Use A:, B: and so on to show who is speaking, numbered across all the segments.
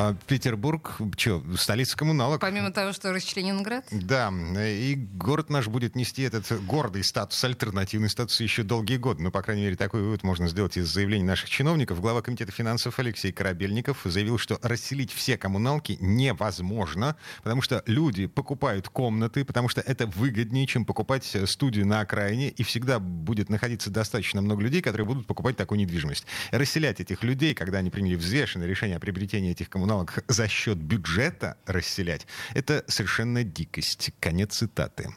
A: А Петербург, что, столица коммуналок.
B: Помимо того, что расчленинград?
A: Да, и город наш будет нести этот гордый статус, альтернативный статус еще долгие годы. Ну, по крайней мере, такой вывод можно сделать из заявлений наших чиновников. Глава Комитета финансов Алексей Корабельников заявил, что расселить все коммуналки невозможно, потому что люди покупают комнаты, потому что это выгоднее, чем покупать студию на окраине, и всегда будет находиться достаточно много людей, которые будут покупать такую недвижимость. Расселять этих людей, когда они приняли взвешенное решение о приобретении этих коммуналок, коммуналок за счет бюджета расселять, это совершенно дикость. Конец цитаты.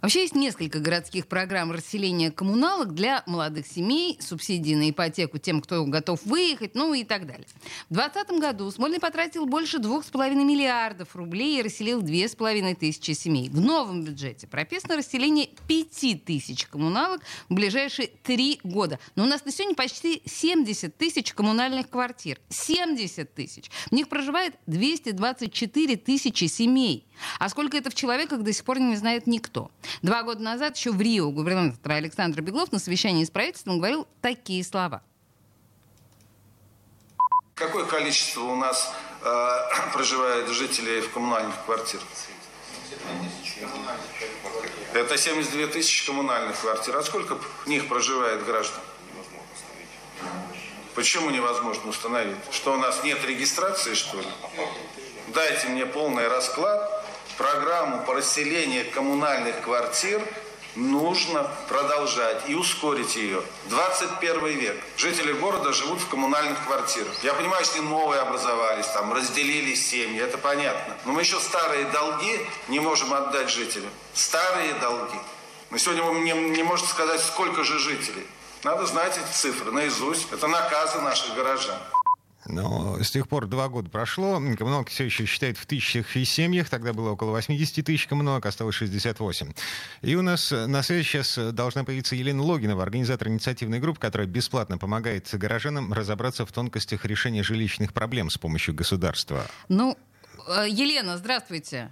B: Вообще есть несколько городских программ расселения коммуналок для молодых семей, субсидии на ипотеку тем, кто готов выехать, ну и так далее. В 2020 году Смольный потратил больше 2,5 миллиардов рублей и расселил 2,5 тысячи семей. В новом бюджете прописано расселение 5 тысяч коммуналок в ближайшие три года. Но у нас на сегодня почти 70 тысяч коммунальных квартир. 70 тысяч. В них проживает 224 тысячи семей. А сколько это в человеках до сих пор не знает никто. Два года назад еще в Рио губернатор Александр Беглов на совещании с правительством говорил такие слова.
C: Какое количество у нас э, проживает жителей в коммунальных квартирах? Это 72 тысячи коммунальных квартир. А сколько в них проживает граждан? Почему невозможно установить? Что у нас нет регистрации, что ли? Дайте мне полный расклад программу по расселению коммунальных квартир нужно продолжать и ускорить ее. 21 век. Жители города живут в коммунальных квартирах. Я понимаю, что новые образовались, там разделились семьи, это понятно. Но мы еще старые долги не можем отдать жителям. Старые долги. На сегодня вы мне не можете сказать, сколько же жителей. Надо знать эти цифры наизусть. Это наказы наших горожан.
A: Но с тех пор два года прошло. Коммуналки все еще считают в тысячах и семьях. Тогда было около 80 тысяч коммуналок, осталось 68. И у нас на связи сейчас должна появиться Елена Логинова, организатор инициативной группы, которая бесплатно помогает горожанам разобраться в тонкостях решения жилищных проблем с помощью государства.
B: Ну, э, Елена, здравствуйте.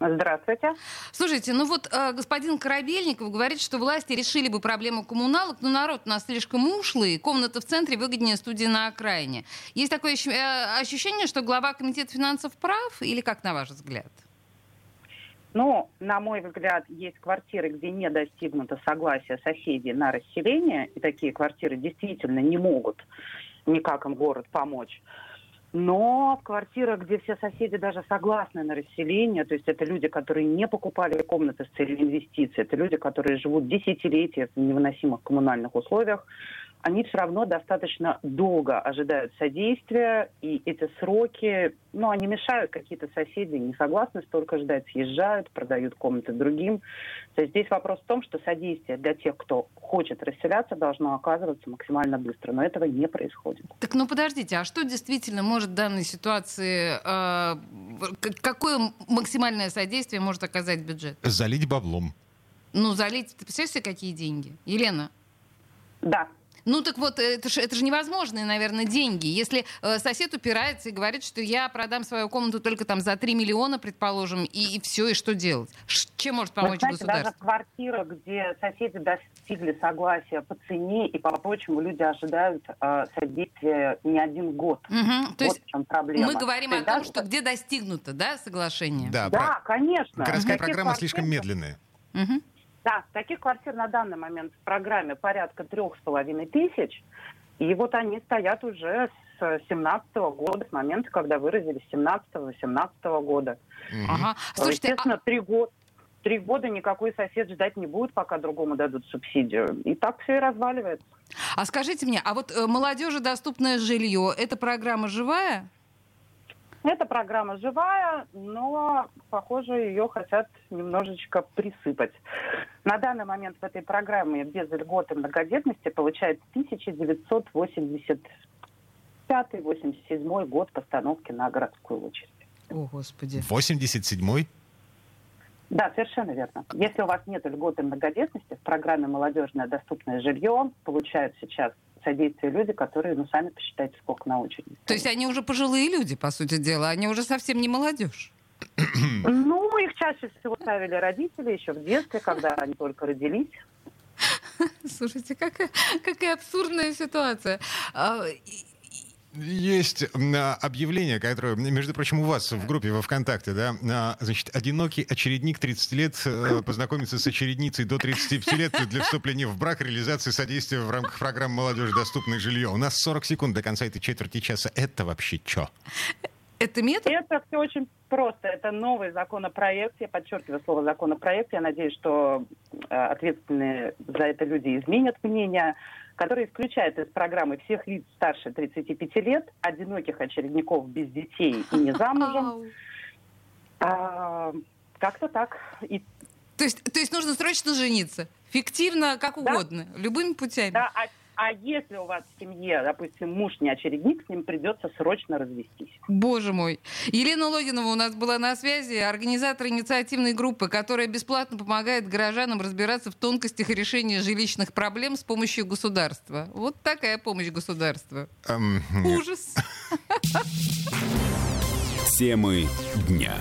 D: Здравствуйте.
B: Слушайте, ну вот э, господин Корабельников говорит, что власти решили бы проблему коммуналок, но народ у нас слишком ушлый, комната в центре выгоднее студии на окраине. Есть такое э, ощущение, что глава комитета финансов прав, или как на ваш взгляд?
D: Ну, на мой взгляд, есть квартиры, где не достигнуто согласия соседей на расселение, и такие квартиры действительно не могут никак им город помочь. Но в квартирах, где все соседи даже согласны на расселение, то есть это люди, которые не покупали комнаты с целью инвестиций, это люди, которые живут десятилетия в невыносимых коммунальных условиях, они все равно достаточно долго ожидают содействия, и эти сроки, ну, они мешают, какие-то соседи не согласны столько ждать, съезжают, продают комнаты другим. То есть здесь вопрос в том, что содействие для тех, кто хочет расселяться, должно оказываться максимально быстро, но этого не происходит.
B: Так, ну подождите, а что действительно может в данной ситуации, э, какое максимальное содействие может оказать бюджет?
A: Залить баблом.
B: Ну, залить, ты представляешь себе, какие деньги? Елена?
D: Да,
B: ну так вот, это же, это же невозможные, наверное, деньги. Если э, сосед упирается и говорит, что я продам свою комнату только там за 3 миллиона, предположим, и, и все, и что делать? Ш- чем может помочь
D: знаете,
B: государство?
D: Даже квартира, где соседи достигли согласия по цене и по прочему, люди ожидают э, содействия не один год.
B: Угу.
D: Вот
B: То есть
D: в чем проблема.
B: мы говорим
D: То
B: о том,
D: даже-
B: что где достигнуто, да, соглашение?
A: Да,
D: Да,
A: про-
D: конечно.
A: городская программа
D: квартир-
A: слишком медленная.
B: Мгм.
D: Да, таких квартир на данный момент в программе порядка трех с половиной тысяч. И вот они стоят уже с 17 года, с момента, когда выразились 17-18 года.
A: Мгм.
B: Ага. Слушайте, а-
D: Естественно, три года. Три года никакой сосед ждать не будет, пока другому дадут субсидию. И так все и разваливается.
B: а, скажите мне, а вот э, молодежи доступное жилье, эта программа живая?
D: Эта программа живая, но, похоже, ее хотят немножечко присыпать. На данный момент в этой программе без льготы многодетности получает 1985-87 год постановки на городскую участь.
B: О, Господи.
A: 87-й?
D: Да, совершенно верно. Если у вас нет льготы многодетности, в программе «Молодежное доступное жилье» получают сейчас содействие люди, которые, ну, сами посчитайте, сколько на очереди.
B: То есть они уже пожилые люди, по сути дела, они уже совсем не молодежь.
D: Ну, их чаще всего ставили родители еще в детстве, когда они только родились.
B: Слушайте, какая, какая абсурдная ситуация. А,
A: есть объявление, которое, между прочим, у вас в группе во ВКонтакте, да, значит, одинокий очередник 30 лет э, познакомится с очередницей до 35 лет для вступления в брак, реализации содействия в рамках программы «Молодежь. Доступное жилье». У нас 40 секунд до конца этой четверти часа. Это вообще что?
B: Это метод?
D: Это все очень просто. Это новый законопроект. Я подчеркиваю слово законопроект. Я надеюсь, что э, ответственные за это люди изменят мнение который исключает из программы всех лиц старше 35 лет, одиноких очередников без детей и не замужем. А, как-то так. И...
B: То, есть, то есть нужно срочно жениться? Фиктивно, как да? угодно, любыми путями?
D: Да, а а если у вас в семье, допустим, муж не очередник, с ним придется срочно развестись.
B: Боже мой. Елена Логинова у нас была на связи, организатор инициативной группы, которая бесплатно помогает горожанам разбираться в тонкостях решения жилищных проблем с помощью государства. Вот такая помощь государства. Um, Ужас.
E: Темы дня.